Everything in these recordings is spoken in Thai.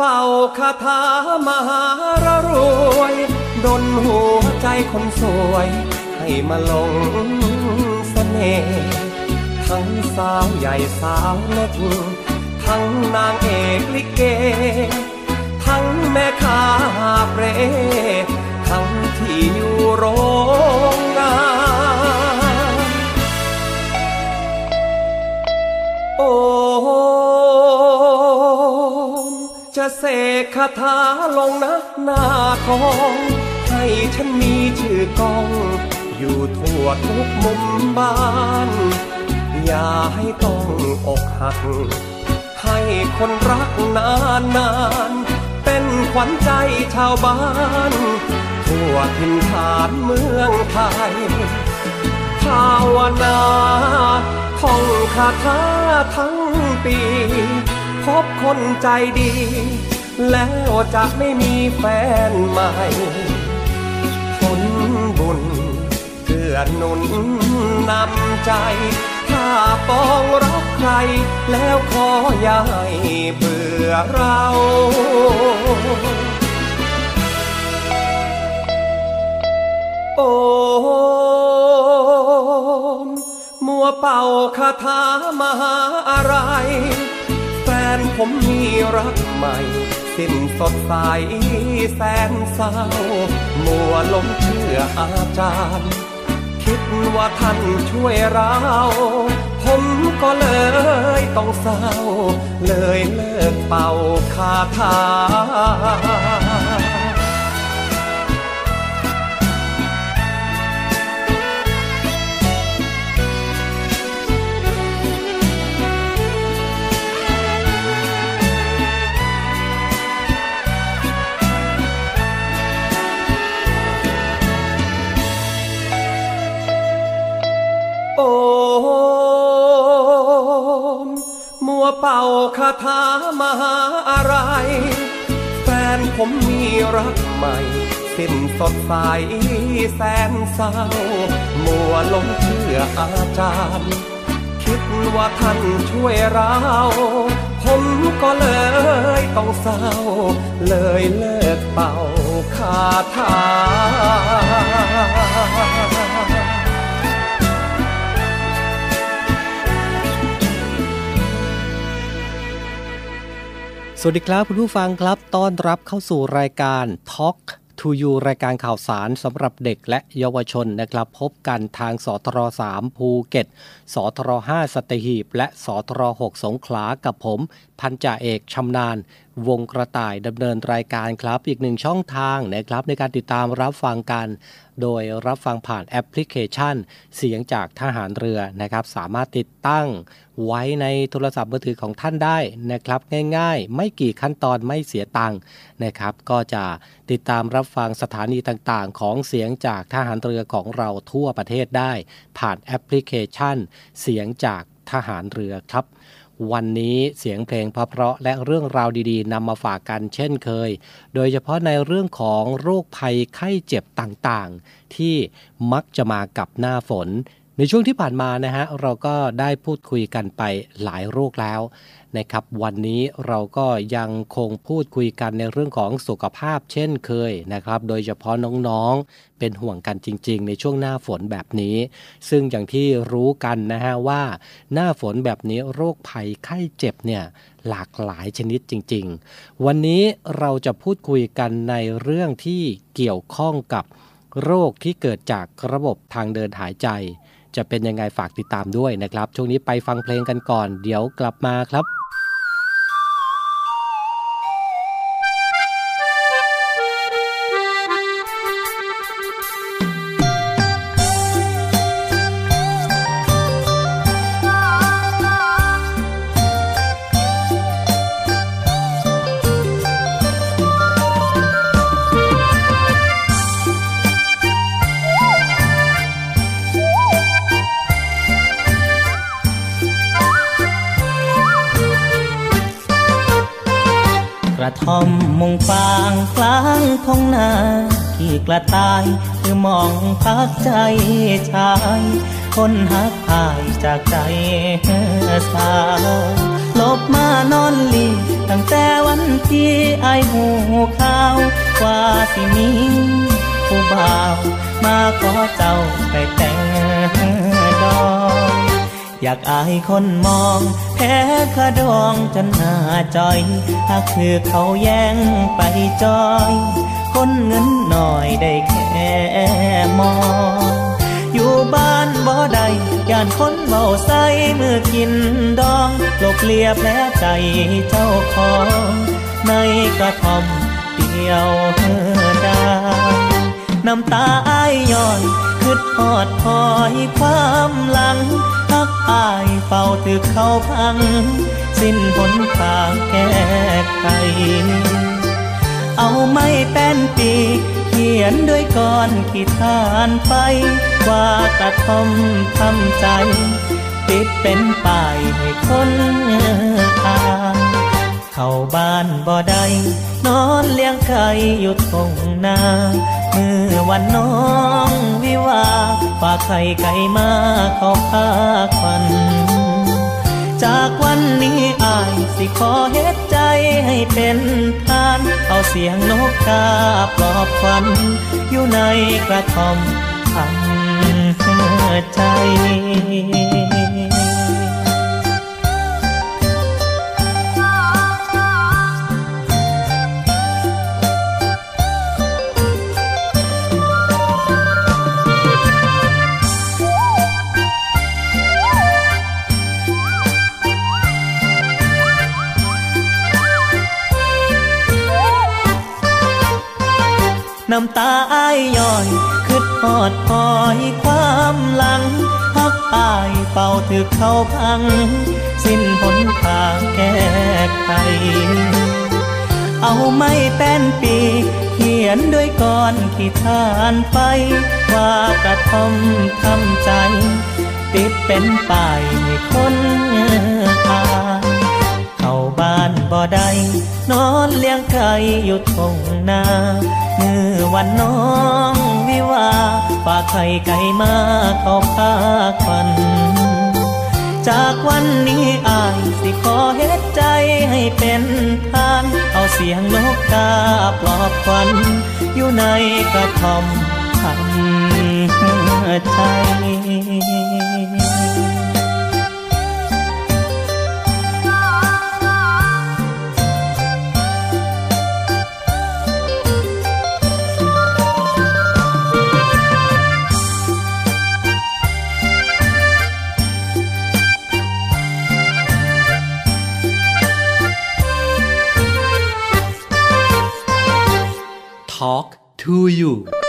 เป่าคาถามหารรวยดนหัวใจคนสวย ให้มาลงเสน่ห์ทั้งสาวใหญ่สาวเล็กทั้งนางเอกลิเก ทั้งแม่ค้าเปรทั้งที่อยู่โรงงานโอ จะเสกคาถาลงนะหน้าทอง ให้ฉันมีชื่อกอง อยู่ทั่วทุกมุมบ้าน อย่าให้ต้องอกหัก ให้คนรักนานนานเป็นขวัญใจชาวบ้าน ทั่วถิ่นฐานเมืองไทย ภาวนาท่องคาถาทั้งปี พบคนใจดี แล้วจะไม่มีแฟนใหม่ ผลบุญเกื้อหนุนนำใจ ถ้าปองรักใคร แล้วขออย่าให้เบื่อเราโอม มัวเป่าคาถามหาอะไร นผมมีรักใหม่ สิ้นสดใสแสนเศร้า มัวหลงเชื่ออาจารย์ คิดว่าท่านช่วยเรา ผมก็เลยต้องเศร้า เลยเลิกเป่าคาถา คาถามหาอะไร แฟนผมมีรักใหม่ สิ้นสดใสแสนเศร้า มัวหลงเชื่ออาจารย์ คิดว่าท่านช่วยเรา ผมก็เลยต้องเศร้า เลยเลิกเป่าคาถา สวัสดีครับคุณผู้ฟังครับ ต้อนรับเข้าสู่รายการ Talk to You รายการข่าวสารสำหรับเด็กและเยาวชนนะครับ พบกันทางสทร3ภูเก็ต สทร5สัตหีบ และสทร6สงขลากับผม พันจ่าเอกชำนาญ วงกระต่ายดำเนินรายการครับ อีกหนึ่งช่องทางนะครับในการติดตามรับฟังกัน โดยรับฟังผ่านแอปพลิเคชัน เสียงจากทหารเรือนะครับ สามารถติดตั้งไว้ในโทรศัพท์มือถือของท่านได้นะครับ ง่ายๆ ไม่กี่ขั้นตอนไม่เสียตังค์นะครับ ก็จะติดตามรับฟังสถานีต่างๆ ของเสียงจากทหารเรือของเราทั่วประเทศได้ ผ่านแอปพลิเคชัน เสียงจากทหารเรือครับ วันนี้เสียงเพลงเพราะๆและเรื่องราวดีๆนำมาฝากกันเช่นเคย โดยเฉพาะในเรื่องของโรคภัยไข้เจ็บต่างๆ ที่มักจะมากับหน้าฝน ในช่วงที่ผ่านมานะฮะเราก็ได้พูดคุยกันไปหลายโรคแล้วนะครับ วันนี้เราก็ยังคงพูดคุยกันในเรื่องของสุขภาพเช่นเคยนะครับ โดยเฉพาะน้องๆ เป็นห่วงกันจริง ๆ ในช่วงหน้าฝนแบบนี้ ซึ่งอย่างที่รู้กันนะฮะว่า หน้าฝนแบบนี้โรคภัยไข้เจ็บเนี่ยหลากหลายชนิดจริง ๆ วันนี้เราจะพูดคุยกันในเรื่องที่เกี่ยวข้องกับโรคที่เกิดจากระบบทางเดินหายใจ จะเป็นยังไงฝากติดตามด้วยนะครับ ช่วงนี้ไปฟังเพลงกันก่อน เดี๋ยวกลับมาครับ อมมุงฟางกลางท้องนาขี่กระต่ายคือมองพักใจชาย คนหักพายจากใจสาวลบมานอนลีตั้งแต่วันที่ไอหูข่าวว่าสิมีผู้บ่าว มาขอเจ้าไปแต่งดอก อยากอายคนมองแพ้ขะดองจนหน้าจอย หากคือเขาแย่งไปจอย คนเงินหน่อยได้แค่มอง อยู่บ้านบ่ได้ย่านคนเบาใสมือกินดองหลบเลียแผลใจเจ้าของ ในกระท่อมเดียวได้น้ำตาอ้ายย้อนคืดหอดคอยความหลัง อายเฝ้าถึกเขาพัง สิ้นหนทางแก้ไขเอาไม้แป้นปี เขียนด้วยก้อนขีดทานไป ว่ากระทมทำใจ ติดเป็นป้ายให้คนอ่านเข้าบ้านบ่ได้นอนเลี้ยงไก่อยู่ทงนา มื่อวันน้องวิวาฝากไข่ไก่มาเข้าพาควัน จากวันนี้อายสิขอเฮ็ดใจให้เป็นทาน เอาเสียงนกกาปลอบควันอยู่ในกระท่อมทำใจ น้ำตาอ้ายย้อยคืดหอดคอยความหลังพักอายเป่าถึกเข้าพัง สิ้นหนทางแก้ไขเอาไม้แป้นปี เขียนด้วยก้อนขีดทานไป ว่ากระทำทำใจ ติดเป็นป้ายให้คนอ่านเข้าบ้านบ่ได้นอนเลี้ยงไก่อยู่ทงนา มื่อวันน้องวิวาฝากไข่ไก่มาเข้าพาควันจากวันนี้อายสิขอเฮ็ดใจให้เป็นทาน เอาเสียงนกกาปลอบควันอยู่ในกระท่อมทำใจ to You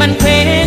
มันเคว้ง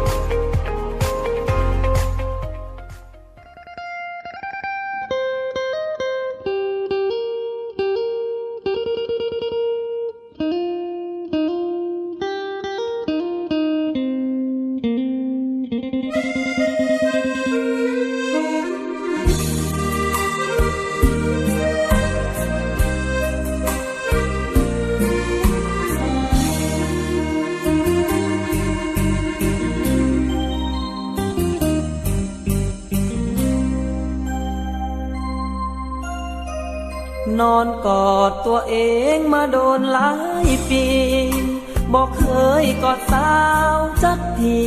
บอกเคยกอดสาวจักที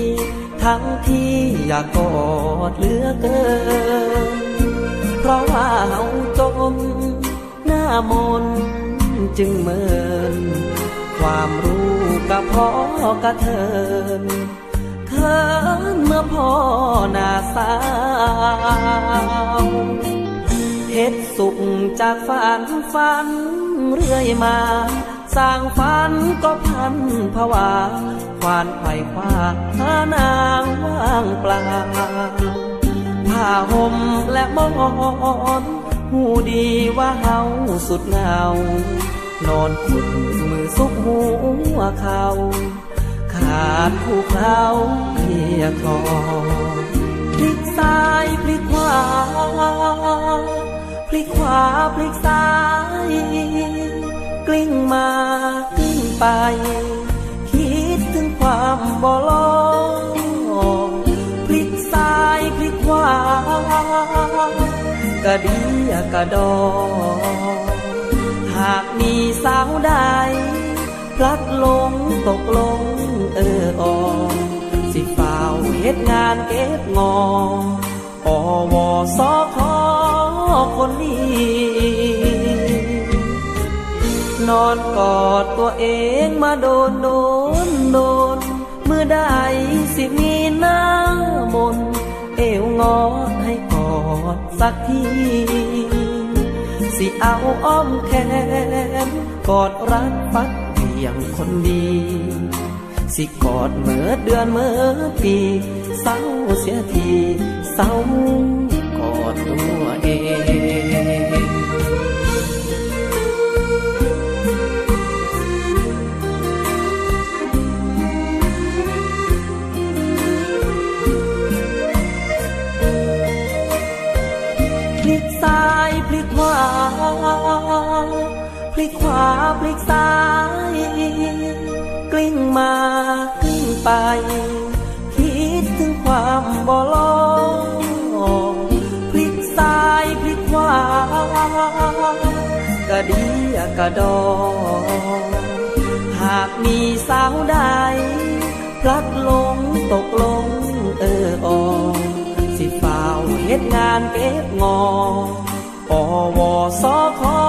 ทั้งที่อยากกอดเหลือเกิน เพราะว่าเฮาจมหน้ามนจึงเมิน ความรู้กับพ่อกระเทินเคินเมื่อพ่อหน้าสาวเฮ็ดสุขจากฝันฝันเรื่อยมา สร้างฝันก็พันภาวาควานไขว่คว้าหานางว่างเปล่าผ้าห่มและมอนหูดีว่าเฮาสุดเหงานอนขุดมือซุกหัวเขาขาดผู้เขาเพียคอพลิกซ้ายพลิกขวาพลิกขวาพลิกซ้าย กลิ้งมากลิ้งไป คิดถึงความบ่ลงพลิกซ้ายพลิกขวากระดีกระดอ หากมีสาวใดพลัดลงตกลงเออออสิเฝ้าเฮ็ดงานเก็บงออวสอขอคนดี นอนกอดตัวเองมาโดนโดนโดนเมื่อใดสิมีหน้ามนเอวงอให้กอดสักทีสิเอาอ้อมแขนกอดรักฟักเพียงคนดี สิกอดเมื่อเดือนเมื่อปีเศร้าเสียทีเศร้ากอดตัวเอง ลิกขวาพลิกขวาพลิกซ้าย กลิ้งมากลิ้งไป คิดถึงความบ่ลงพลิกซ้ายพลิกขวากระดีกระดอหากมีสาวใดพลัดลงตกลงเออออสิเฝ้าเฮ็ดงานเก็บงอ ปวสอขอ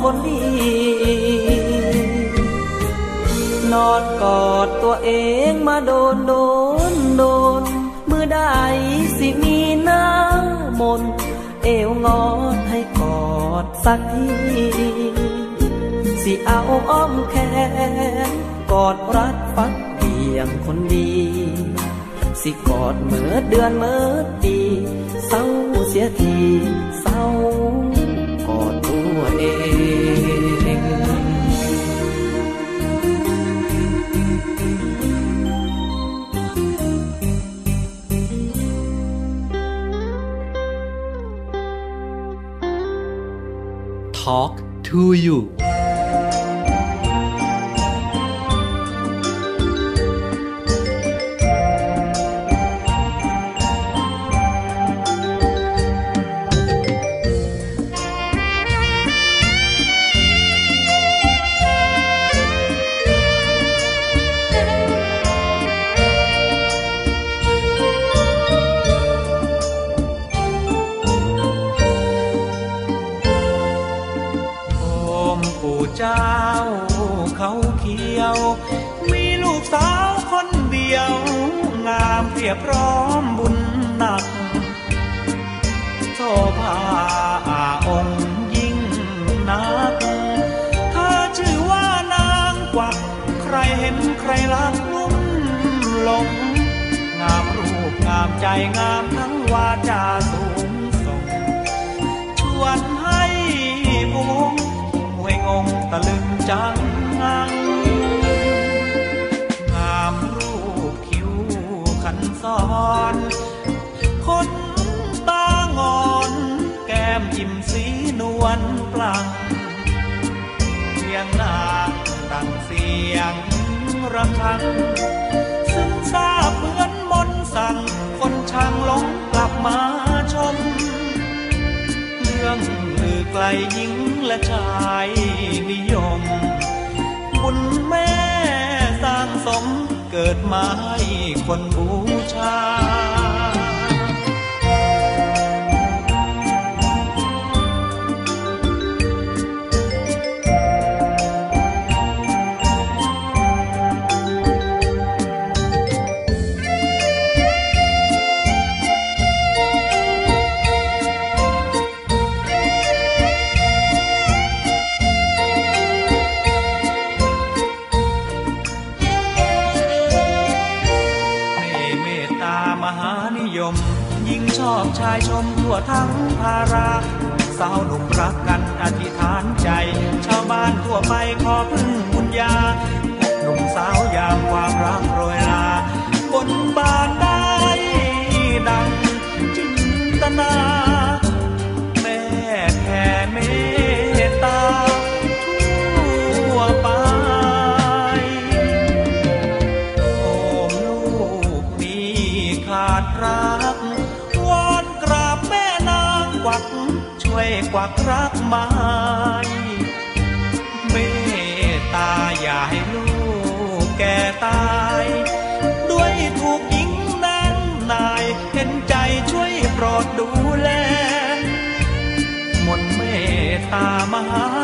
คนดี นอนกอดตัวเองมาโดนโดนโดน มือใดสิมีหน้ามน เอวงอดให้กอดสักทีสิเอาอ้อมแขนกอดรัดฟักเพียงคนดี สิกอดเมื่อเดือนเมื่อปีเศร้า xiết sau còn tuổi Talk to you. พร้อมบุญหนักโซภาองค์ยิ่งนักเธอชื่อว่านางกวัก ใครเห็นใครรักลุ่มหลง งามรูปงามใจงามทั้งวาจาสูงส่ง ชวนให้พวงหวยงงตะลึงจัง ระฆังซึ่งทราบเหมือนมนสั่ง คนช่างหลงกลับมาชม เรื่องลือไกลหญิงและชายนิยม บุญแม่สร้างสมเกิดมาให้คนบูชาายชมทั่วทั้งภาราสาวหนุ่มรักกันอธิษฐานใจ ชาวบ้านทั่วไปขอพึ่งบุญญาหนุ่มสาวยามความรักโรยลา บนบานได้ดังจินตนา แม่แผ่เมตตาทั่วไปโอมลูกนี้ขาดรัก กวักรักไม้เมตตาอย่าให้ลูกแก่ตาย ด้วยถูกหญิงนั้นนายเห็นใจช่วยโปรดดูแล มนเมตตามหา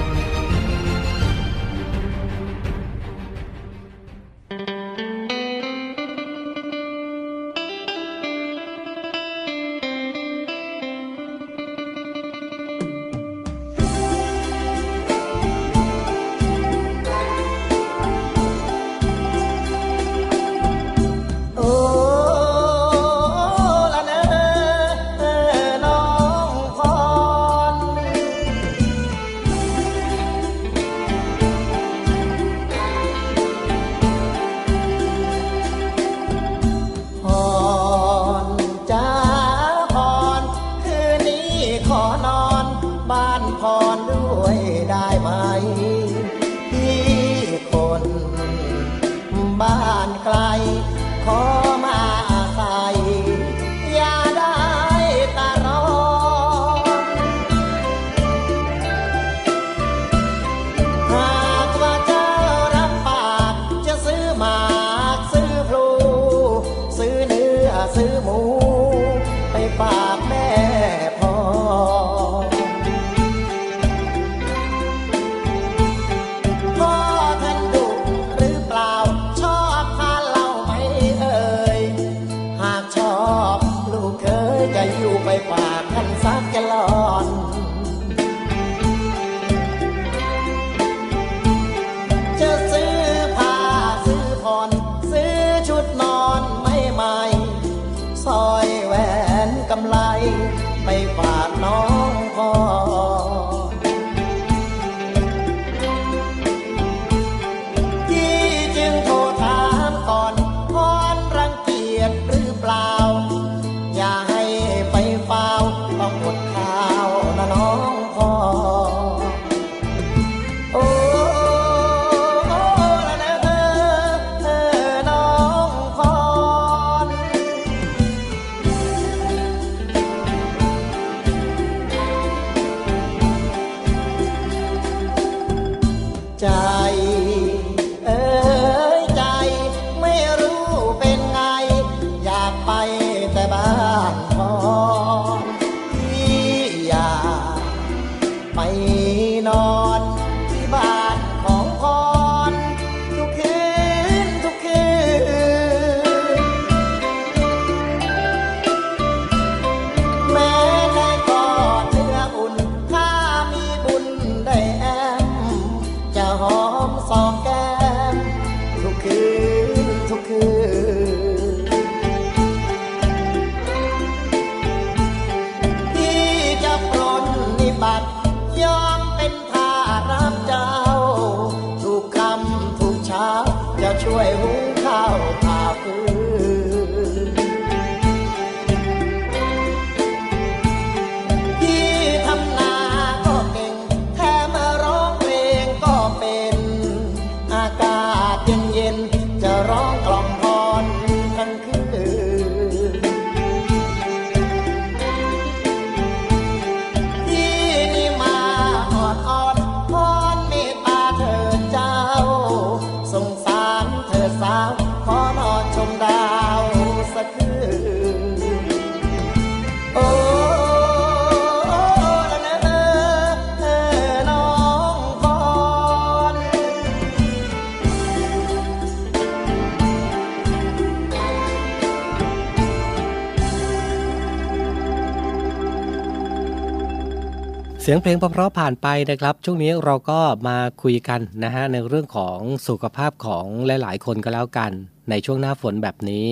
4584 สียงเพลงเพราะๆผ่านไปนะครับ ช่วงนี้เราก็มาคุยกันนะฮะในเรื่องของสุขภาพของหลาย ๆ คนก็แล้วกัน ในช่วงหน้าฝนแบบนี้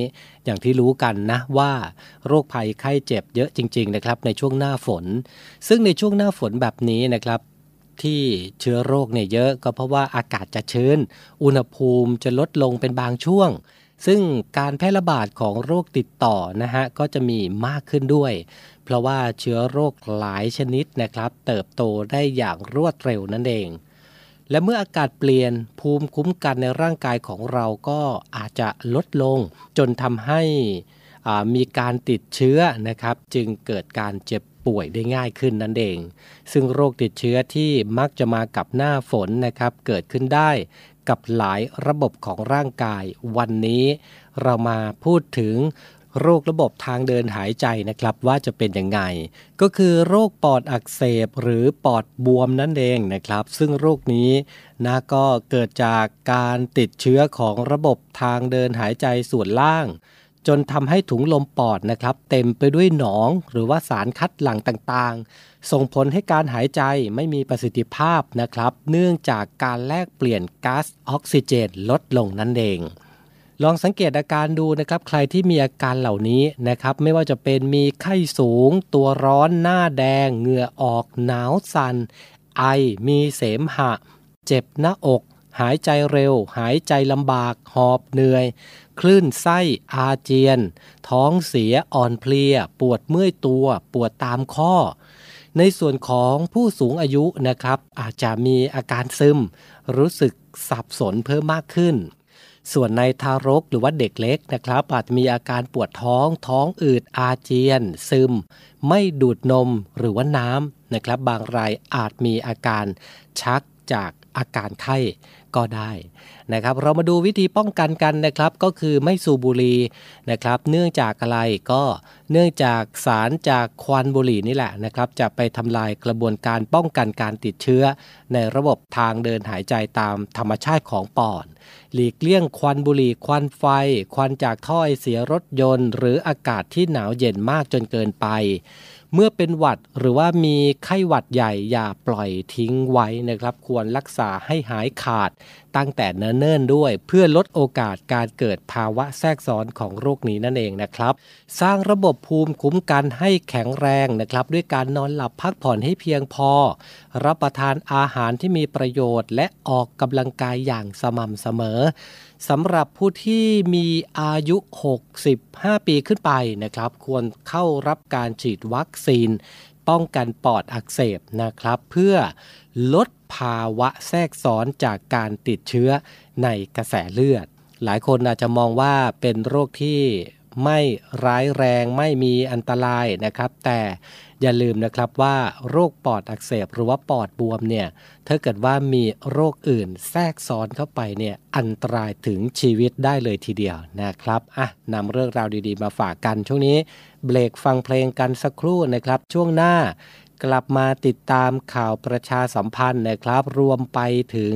อย่างที่รู้กันนะว่าโรคภัยไข้เจ็บเยอะจริง ๆ นะครับ ในช่วงหน้าฝน ซึ่งในช่วงหน้าฝนแบบนี้นะครับที่เชื้อโรคเนี่ยเยอะก็เพราะว่าอากาศจะชื้น อุณหภูมิจะลดลงเป็นบางช่วง ซึ่งการแพร่ระบาดของโรคติดต่อนะฮะก็จะมีมากขึ้นด้วย เพราะว่าเชื้อโรคหลายชนิดนะครับ เติบโตได้อย่างรวดเร็วนั่นเอง และเมื่ออากาศเปลี่ยนภูมิคุ้มกันในร่างกายของเราก็อาจจะลดลง จนทำให้มีการติดเชื้อนะครับ จึงเกิดการเจ็บป่วยได้ง่ายขึ้นนั่นเอง ซึ่งโรคติดเชื้อที่มักจะมากับหน้าฝนนะครับ เกิดขึ้นได้กับหลายระบบของร่างกาย วันนี้ เรามาพูดถึง โรคระบบทางเดินหายใจนะครับว่าจะเป็นยังไง ก็คือโรคปอดอักเสบหรือปอดบวมนั่นเองนะครับ ซึ่งโรคนี้นะก็เกิดจากการติดเชื้อของระบบทางเดินหายใจส่วนล่าง จนทำให้ถุงลมปอดนะครับ เต็มไปด้วยหนองหรือว่าสารคัดหลั่งต่างๆ ส่งผลให้การหายใจไม่มีประสิทธิภาพนะครับ เนื่องจากการแลกเปลี่ยนก๊าซออกซิเจนลดลงนั่นเอง ลองสังเกตอาการดูนะครับใครที่มีอาการเหล่านี้นะครับ ไม่ว่าจะเป็นมีไข้สูง ตัวร้อนหน้าแดง เหงื่อออกหนาวสัน่นไอมีเสมหะ เจ็บหน้าอก หายใจเร็ว หายใจลำบากหอบเหนื่อย คลื่นไส้อาเจียน ท้องเสียอ่อนเพลีย ปวดเมื่อยตัว ปวดตามข้อในส่วนของผู้สูงอายุนะครับ อาจจะมีอาการซึม รู้สึกสับสนเพิ่มมากขึ้น ส่วนในทารกหรือว่าเด็กเล็กนะครับอาจมีอาการปวดท้อง ท้องอืดอาเจียน ซึม ไม่ดูดนมหรือว่าน้ำนะครับ บางรายอาจมีอาการชัก จากอาการไข้ก็ได้นะครับ เรามาดูวิธีป้องกันกันนะครับก็คือไม่สูบบุหรี่นะครับ เนื่องจากอะไรก็เนื่องจากสารจากควันบุหรี่นี่แหละนะครับ จะไปทำลายกระบวนการป้องกันการติดเชื้อ ในระบบทางเดินหายใจตามธรรมชาติของปอด หลีกเลี่ยงควันบุหรี่ควันไฟ ควันจากถ้อยเสียรถยนต์ หรืออากาศที่หนาวเย็นมากจนเกินไป เมื่อเป็นหวัดหรือว่ามีไข้หวัดใหญ่อย่าปล่อยทิ้งไว้นะครับ ควรรักษาให้หายขาดตั้งแต่เนิ่นๆด้วย เพื่อลดโอกาสการเกิดภาวะแทรกซ้อนของโรคนี้นั่นเองนะครับ สร้างระบบภูมิคุ้มกันให้แข็งแรงนะครับ ด้วยการนอนหลับพักผ่อนให้เพียงพอ รับประทานอาหารที่มีประโยชน์ และออกกำลังกายอย่างสม่ำเสมอ สำหรับผู้ที่มีอายุ 65 ปีขึ้นไปนะครับ ควรเข้ารับการฉีดวัคซีน ป้องกันปอดอักเสบนะครับ เพื่อลดภาวะแทรกซ้อนจากการติดเชื้อในกระแสเลือด หลายคนอาจจะมองว่าเป็นโรคที่ไม่ร้ายแรงไม่มีอันตรายนะครับ แต่ อย่าลืมนะครับว่าโรคปอดอักเสบหรือว่าปอดบวมเนี่ยถ้าเกิดว่ามีโรคอื่นแทรกซ้อนเข้าไปเนี่ยอันตรายถึงชีวิตได้เลยทีเดียวนะครับอะนำเรื่องราวดีๆ มาฝากกันช่วงนี้ เบรกฟังเพลงกันสักครู่นะครับ ช่วงหน้ากลับมาติดตามข่าวประชาสัมพันธ์นะครับ รวมไปถึง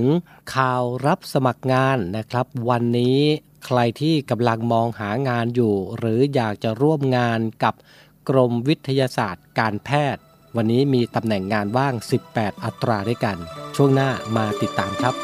ข่าวรับสมัครงานนะครับ วันนี้ใครที่กำลังมองหางานอยู่ หรืออยากจะร่วมงานกับ กรมวิทยาศาสตร์การแพทย์ วันนี้มีตำแหน่งงานว่าง 18 อัตราด้วยกัน ช่วงหน้ามาติดตามครับ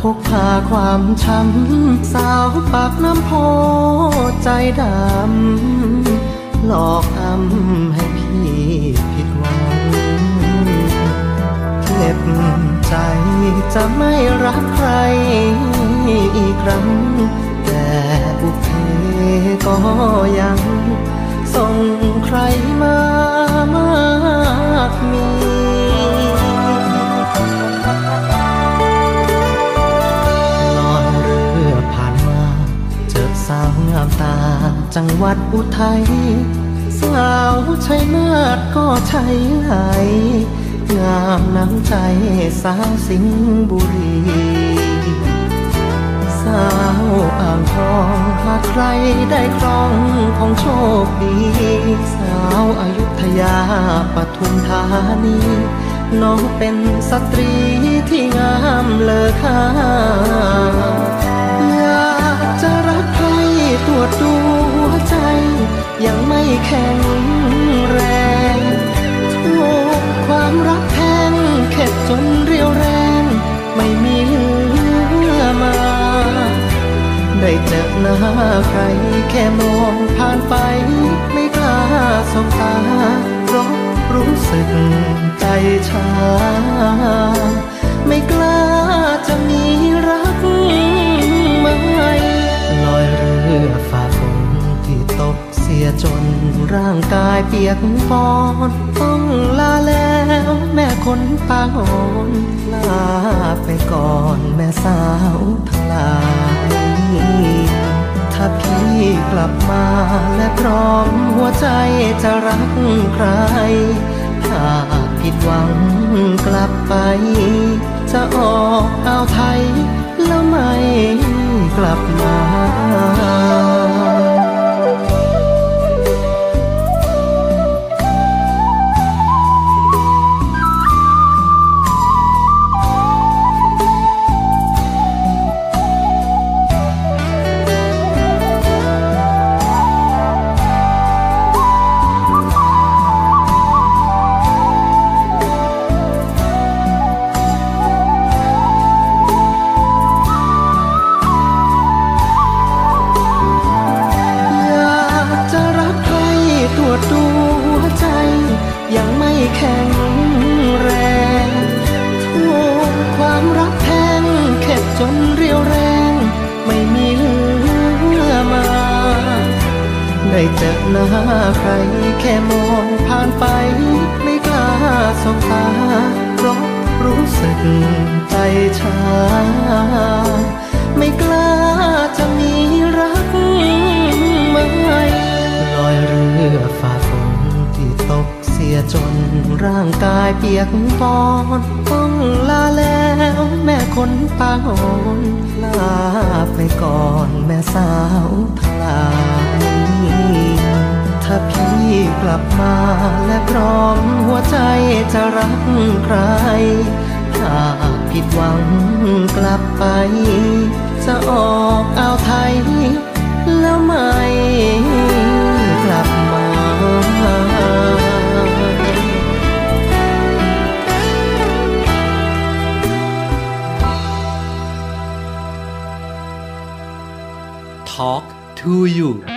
พกพาความช้ำสาวปากน้ำโพใจดำ หลอกอำให้พี่ผิดหวังเก็บใจจะไม่รักใครอีกครั้ง แต่บุพเพก็ยังส่งใครมามากมีาวงามตาจังหวัดอุทัยสาวชัยนาทก็ใช่ไหลงามน้ำใจสาวสิงห์บุรีสาวอ่างทองหากใครได้ครองของโชคดี สาวอายุทยาปทุมธานีน้องเป็นสตรีที่งามเลอค่า ตรวจดูหัวใจ ยังไม่แข็งแรงถูกความรักแทงเข็ดจนเรียวแรง ไม่มีเหลือมา ได้เจอหน้าใครแค่มองผ่านไป ไม่กล้าสบตาเพราะรู้สึกใจชาไม่กล้าจะมีรักใหม่ลอยเร อฝ่าฝนที่ตกเสียจนร่างกายเปียกปอนต้องลาแล้วแม่คนปางอ่อนลาไปก่อนแม่สาวทั้งหลายถ้าพี่กลับมาและพร้อมหัวใจจะรักใครถ้าผิดหวังกลับไป จะออกเอาไทยแล้วไม่ กลับมา รู้สึกใจชาไม่กล้าจะมีรักใหม่ลอยเรือฝ่าฝนที่ตกเสียจนร่างกายเปียกปอนต้องลาแล้วแม่คนปางอ่อนลาไปก่อนแม่สาวทั้งหลายถ้าพี่กลับมาและพร้อมหัวใจจะรักใคร ถ้าผิดหวังกลับไป จะออกเอาไทย แล้วไม่กลับมา Talk to you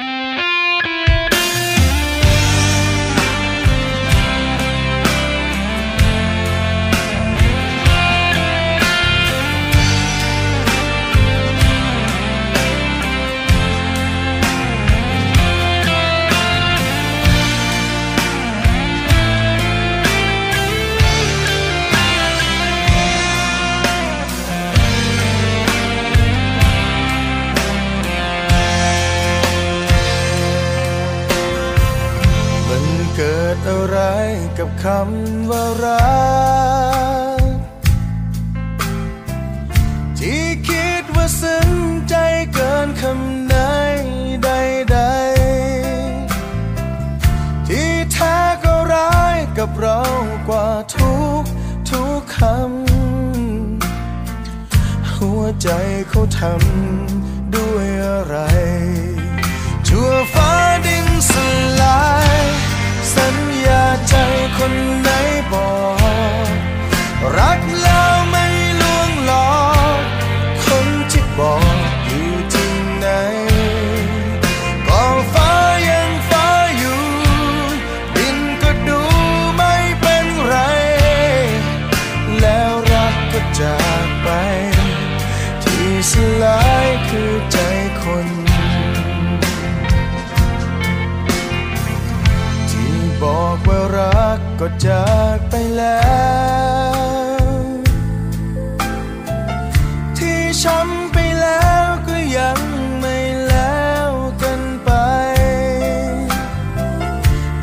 ช้ำไปแล้วก็ยังไม่แล้วกันไป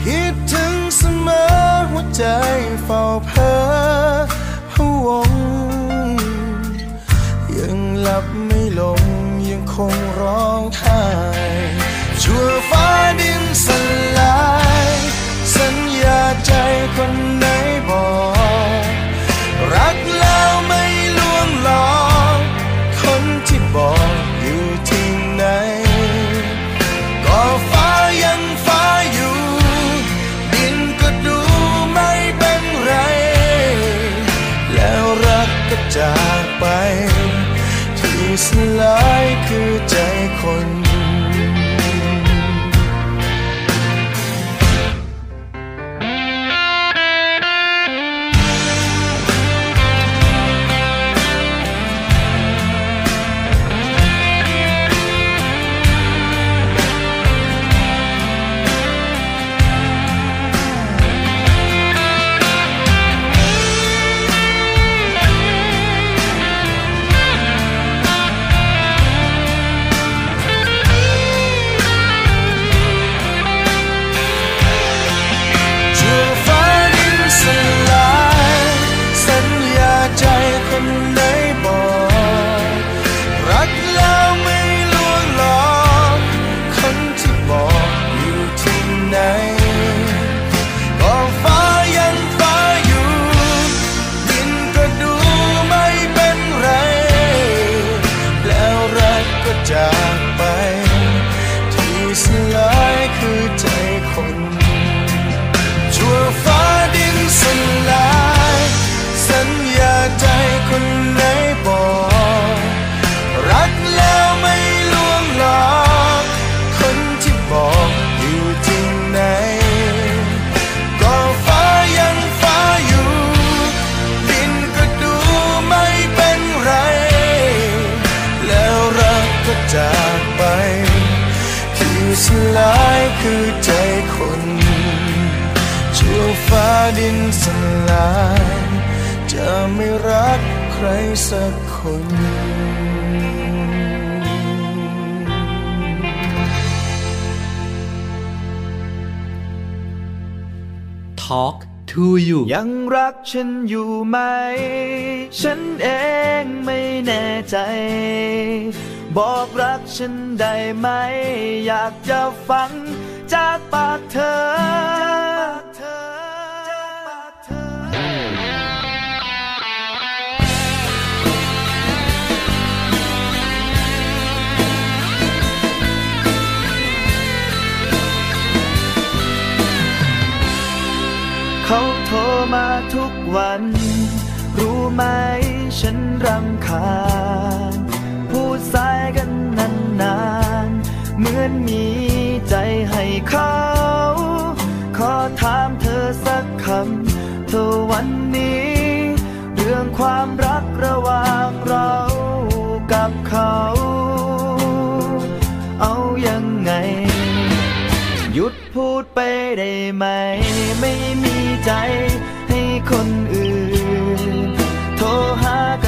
คิดถึงเสมอหัวใจเฝ้าเพ้อพวง ยังหลับไม่ลงยังคงรอ ใครสักคนทอก to you ยังรักฉันอยู่ไหม ฉันเองไม่แน่ใจ บอกรักฉันได้ไหม อยากจะฟังจากปากเธอ โทรมาทุกวัน รู้ไหมฉันรำคาญ พูดสายกันนานนานเหมือนมีใจให้เขา ขอถามเธอสักคำ เธอวันนี้ เรื่องความรักระหว่างเรากับเขา เอายังไง หยุด พูดไปได้ไหม ไม่มีใจให้คนอื่น โทรหากัน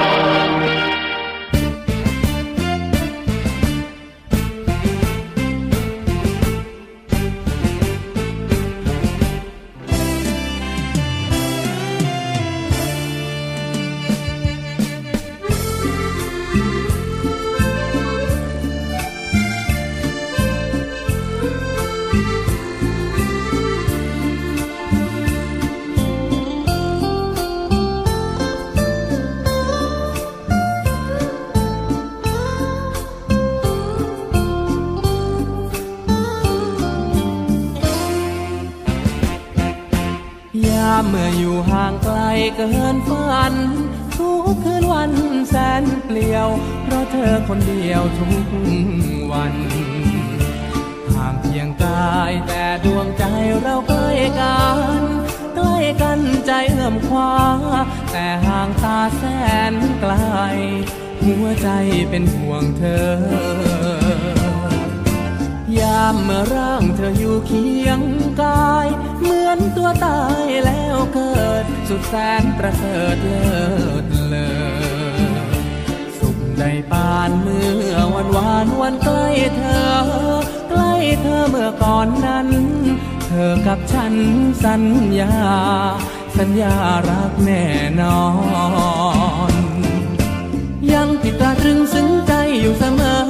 เปลี่ยว เพราะเธอคนเดียวทุกวันห่างเพียงกายแต่ดวงใจเราใกล้กันใกล้กันใจเอื้อมคว้า แต่ห่างตาแสนไกล หัวใจเป็นห่วงเธอ ยามเมื่อร่างเธออยู่เคียงกาย เหมือนตัวตายแล้วเกิด สุดแสนประเสริฐเลิศ เลอสุขได้ปานเมื่อวันวานวันใกล้เธอ ใกล้เธอเมื่อก่อนนั้น เธอกับฉันสัญญา สัญญารักแน่นอน ยังติดตาตรึงซึ้งใจอยู่เสมอ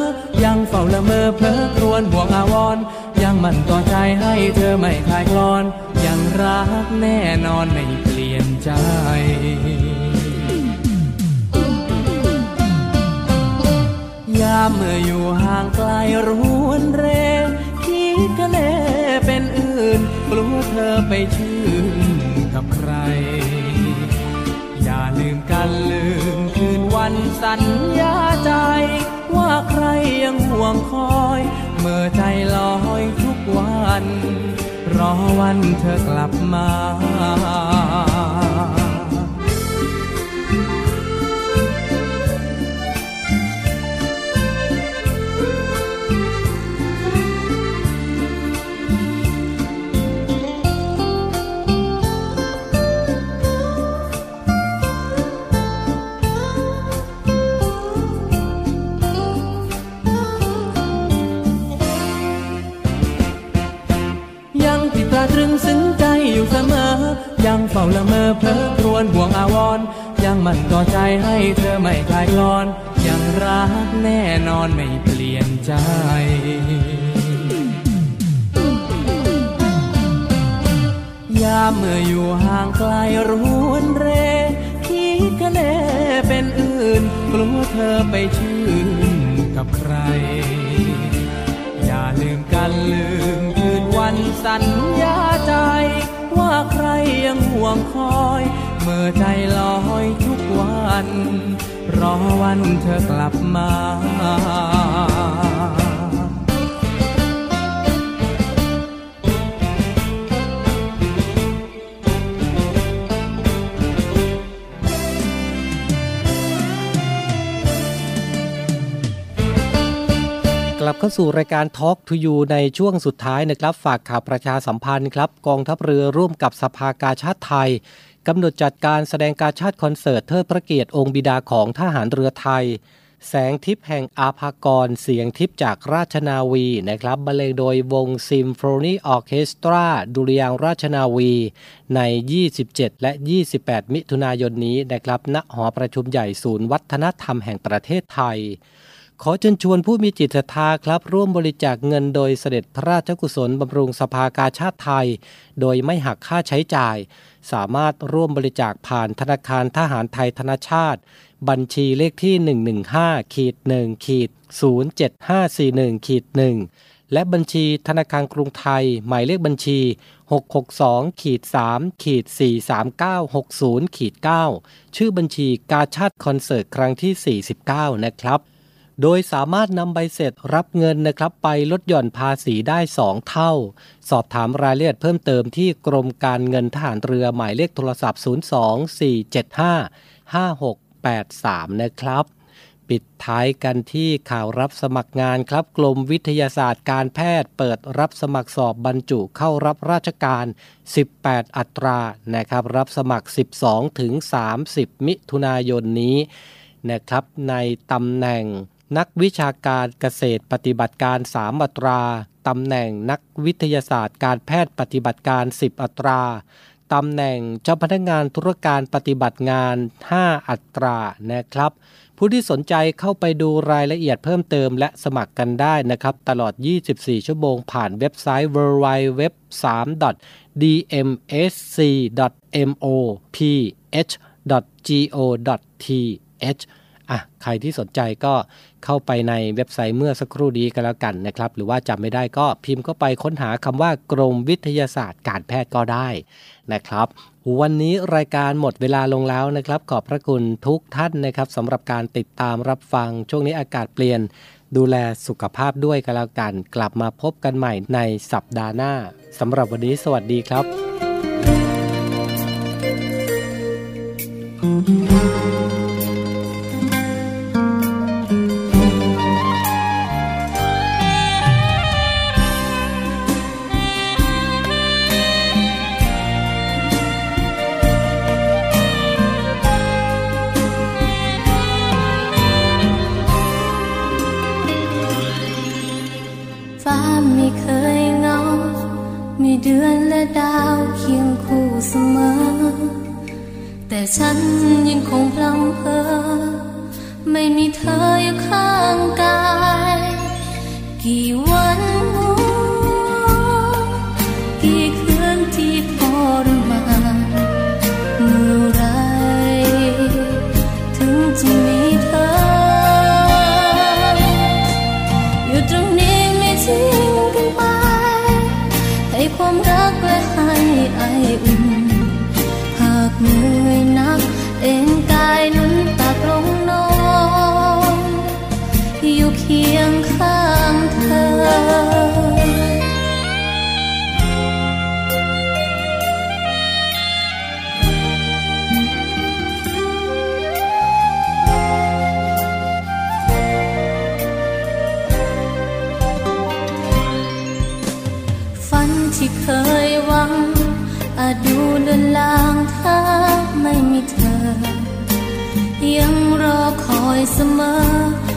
ยังเฝ้าละเมอเพลอครวญห่วงอาวรณ์ยังมันต่อใจให้เธอไม่คลายกลอน ยังรักแน่นอนไม่เปลี่ยนใจ เมื่ออยู่ห่างไกลรวนเรคิดกันแน่เป็นอื่น กลัวเธอไปชื่นกับใคร อย่าลืมกันลืมคืนวันสัญญาใจ ว่าใครยังห่วงคอย เมื่อใจลอยทุกวัน รอวันเธอกลับมา ยังเฝ้าละเมอเพลอครวญห่วงอาวรณ์ยังมันต่อใจให้เธอไม่คลายกลอน ยังรักแน่นอนไม่เปลี่ยนใจยามเมื่ออยู่ห่างไกลรวนเร คิดกันแน่เป็นอื่น กลัวเธอไปชื่นกับใคร อย่าลืมกันลืมคืนวันสัญญาใจ ว่าใครยังห่วงคอย เมื่อใจลอยทุกวัน รอวันเธอกลับมา ลับเข้าสู่รายการ Talk to You ในช่วงสุดท้ายนะครับฝากข่าวประชาสัมพันธ์ครับกองทัพเรือร่วมกับสภากาชาติไทยกำหนดจัดการแสดงการชาติคอนเสิร์ตเทิดพระเกียรติองค์บิดาของทหารเรือไทย แสงทิพย์แห่งอาภากร เสียงทิพย์จากราชนาวีนะครับบรรเลงโดยวงซิมโฟนีออเคสตรา ดุริยางราชนาวี ใน 27 และ 28 มิถุนายนนี้นะครับณหอประชุมใหญ่ศูนย์วัฒนธรรมแห่งประเทศไทย ขอเชิญชวนผู้มีจิตศรัทธาครับ ร่วมบริจาคเงินโดยเสด็จพระราชกุศลบำรุงสภากาชาติไทย โดยไม่หักค่าใช้จ่าย สามารถร่วมบริจาคผ่านธนาคารทหารไทยธนาชาติ บัญชีเลขที่ 115ขีด1ขีด07541ขีด1และบัญชีธนาคารกรุงไทย หมายเลขบัญชี 662ขีด3ขีด43960ขีด9ชื่อบัญชีกาชาติคอนเสิร์ตครั้งที่ 49 นะครับ โดยสามารถนำใบเสร็จรับเงินนะครับไปลดหย่อนภาษีได้ 2 เท่า สอบถามรายละเอียดเพิ่มเติมที่กรมการเงินทหารเรือหมายเลขโทรศัพท์ 024755683 นะครับปิดท้ายกันที่ข่าวรับสมัครงานครับกรมวิทยาศาสตร์การแพทย์ เปิดรับสมัครสอบบรรจุเข้ารับราชการ 18 อัตรานะครับรับสมัคร 12 ถึง 30 มิถุนายนนี้นะครับในตำแหน่ง นักวิชาการเกษตรปฏิบัติการ 3 อัตรา ตำแหน่งนักวิทยาศาสตร์การแพทย์ปฏิบัติการ 10 อัตรา ตำแหน่งเจ้าพนักงานธุรการปฏิบัติงาน 5 อัตรานะครับ ผู้ที่สนใจเข้าไปดูรายละเอียดเพิ่มเติมและสมัครกันได้นะครับ ตลอด 24 ชั่วโมงผ่านเว็บไซต์ www 3.dmsc.moph.go.th อะ ใครที่สนใจก็ เข้าไปในเว็บไซต์เมื่อสักครู่นี้กันแล้วกันนะครับ หรือว่าจำไม่ได้ก็พิมพ์เข้าไปค้นหาคำว่ากรมวิทยาศาสตร์การแพทย์ก็ได้นะครับวันนี้รายการหมดเวลาลงแล้วนะครับ ขอบพระคุณทุกท่านนะครับสำหรับการติดตามรับฟังช่วงนี้อากาศเปลี่ยน ดูแลสุขภาพด้วยกันแล้วกัน กลับมาพบกันใหม่ในสัปดาห์หน้าสำหรับวันนี้สวัสดีครับฟ้า เสมอ แต่ฉันยังคงพลังเพอไม่มีเธออยู่ข้างกาย กี่วัน ลือนลางถ้าไม่มีเธอ ยังรอคอยเสมอ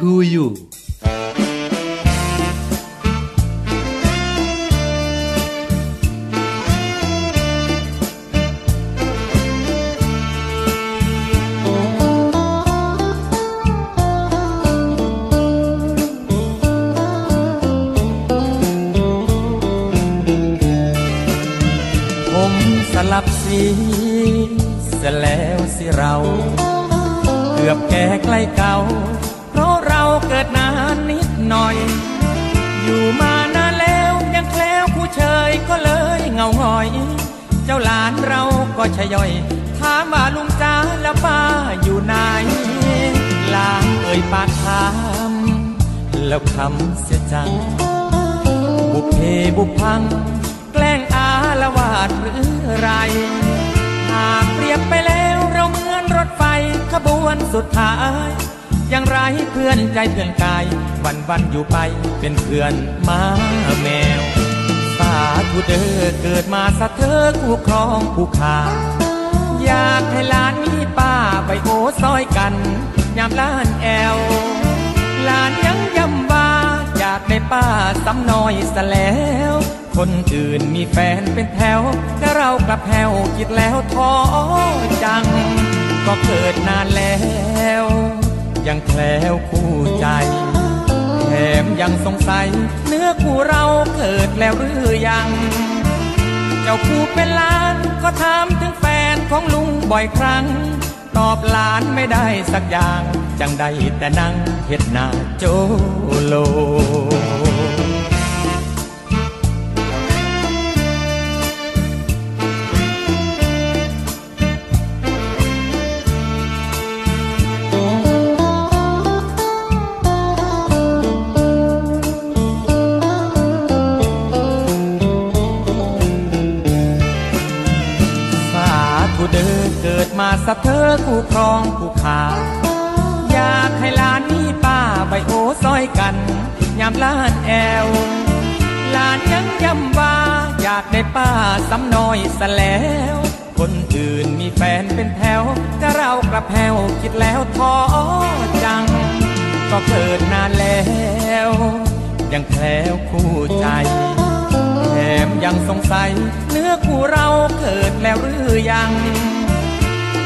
to you ผมสลับสีเสแล้วสิเรา เกือบแก่ใกล้เก่า หน่อย อยู่มานานแล้วยังแคล้วผู้เชยก็เลยเงาหงอย เจ้าหลานเราก็ชะย่อย ถามว่าลุงจ้าแล้วป้าอยู่ไหนลาเอ่ยปากถามแล้วคำเสียจัง บุเพบุพพัง แกล้งอาละวาดหรือไร หากเปรียบไปแล้วเราเหมือนรถไฟขบวนสุดท้าย ยังไรเพื่อนใจเพื่อนกาย วันวันอยู่ไปเป็นเพื่อนหมาแมว สาธุเด้อเกิดมาสะเธอคู่ครองผู้ขาอยากให้หลานมีป้าใบโอซอยกันยามล้านแอวหลานยังย้ำว่าอยากได้ป้าซ้ำน้อยซะแล้ว คนอื่นมีแฟนเป็นแถวแต่เรากลับแถวคิดแล้วท้อจัง ก็เกิดนานแล้ว ยังแคล้วคู่ใจ แถมยังสงสัย เนื้อคู่เราเกิดแล้วหรือยัง เจ้าคู่เป็นหลานก็ถามถึงแฟนของลุงบ่อยครั้ง ตอบหลานไม่ได้สักอย่าง จังได้แต่นั่งเห็ดหน้าโจโล กิดมาเธอคู่ครองคู่ขาอยากให้หลานมีป้าใบโอซอยกันยามลานแอวหลานยังย้ำว่าอยากได้ป้าซ้ำน้อยซะแล้ว คนอื่นมีแฟนเป็นแถวแต่เรากลับแผ่วคิดแล้วท้อจัง ก็เกิดนานแล้วยังแคล้วคู่ใจแถมยังสงสัยเนื้อคู่เราเกิดแล้วหรือยัง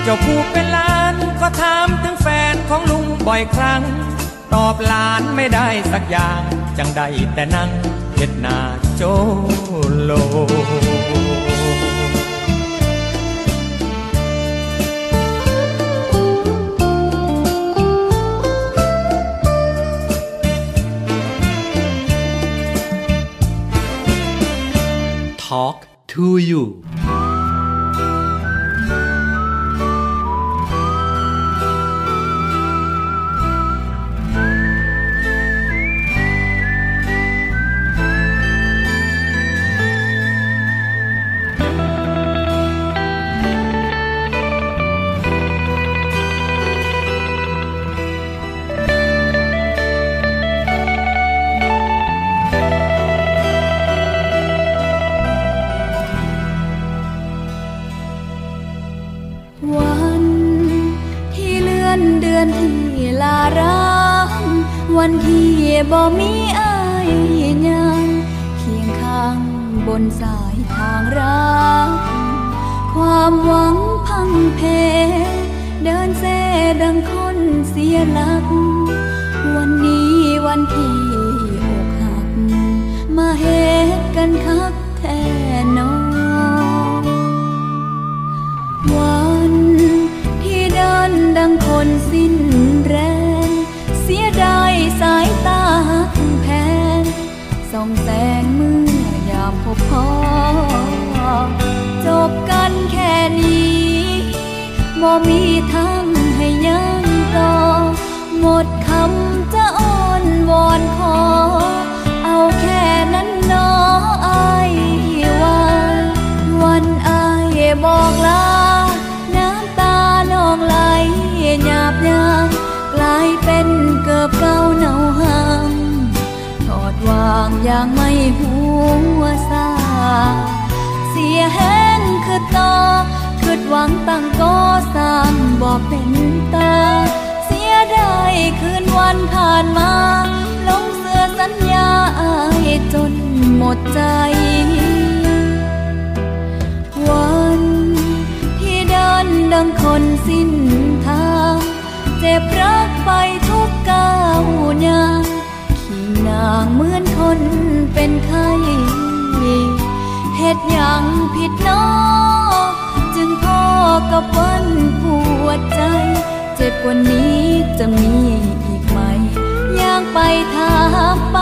เจ้าผู้เป็นหลานก็ถามถึงแฟนของลุงบ่อยครั้ง ตอบหลานไม่ได้สักอย่าง จังได้แต่นั่งเฮ็ดนาโจโล Talk to you อนเดือนที่ลาร้างวันที่บ่มีอายยังเคียงข้างบนสายทางรักความหวังพังเพ เดินเซดังคนเสียหลัก วันนี้วันที่อกหัก มาเหตุกันคักแท้นอน ดังคนสิ้นแรง เสียดายสายตาหักแพนส่องแสงเมื่อยามพบพอ จบกันแค่นี้บ่มีทางให้ยังต่อ หมดคำจะอ้อนวอนขอ เอาแค่นั้นเนออายวันวันอบอกลาางอย่างไม่หัวซาเสียแห้งคือต่อคือหวังตั้งก็สร้างบอกเป็นตา เสียไดายคืนวันผ่านมา ลงเสื้อสัญญาอายจนหมดใจ วันที่เดินดังคนสิ้นทาง เจ็บรักไปทุกก้าวย่างางเหมือนคนเป็นไข้เหตุอย่างผิดน้อจึงพ่อกับวันปวดใจ เจ็บกว่านี้จะมีอีกไหมย่างไปถามไป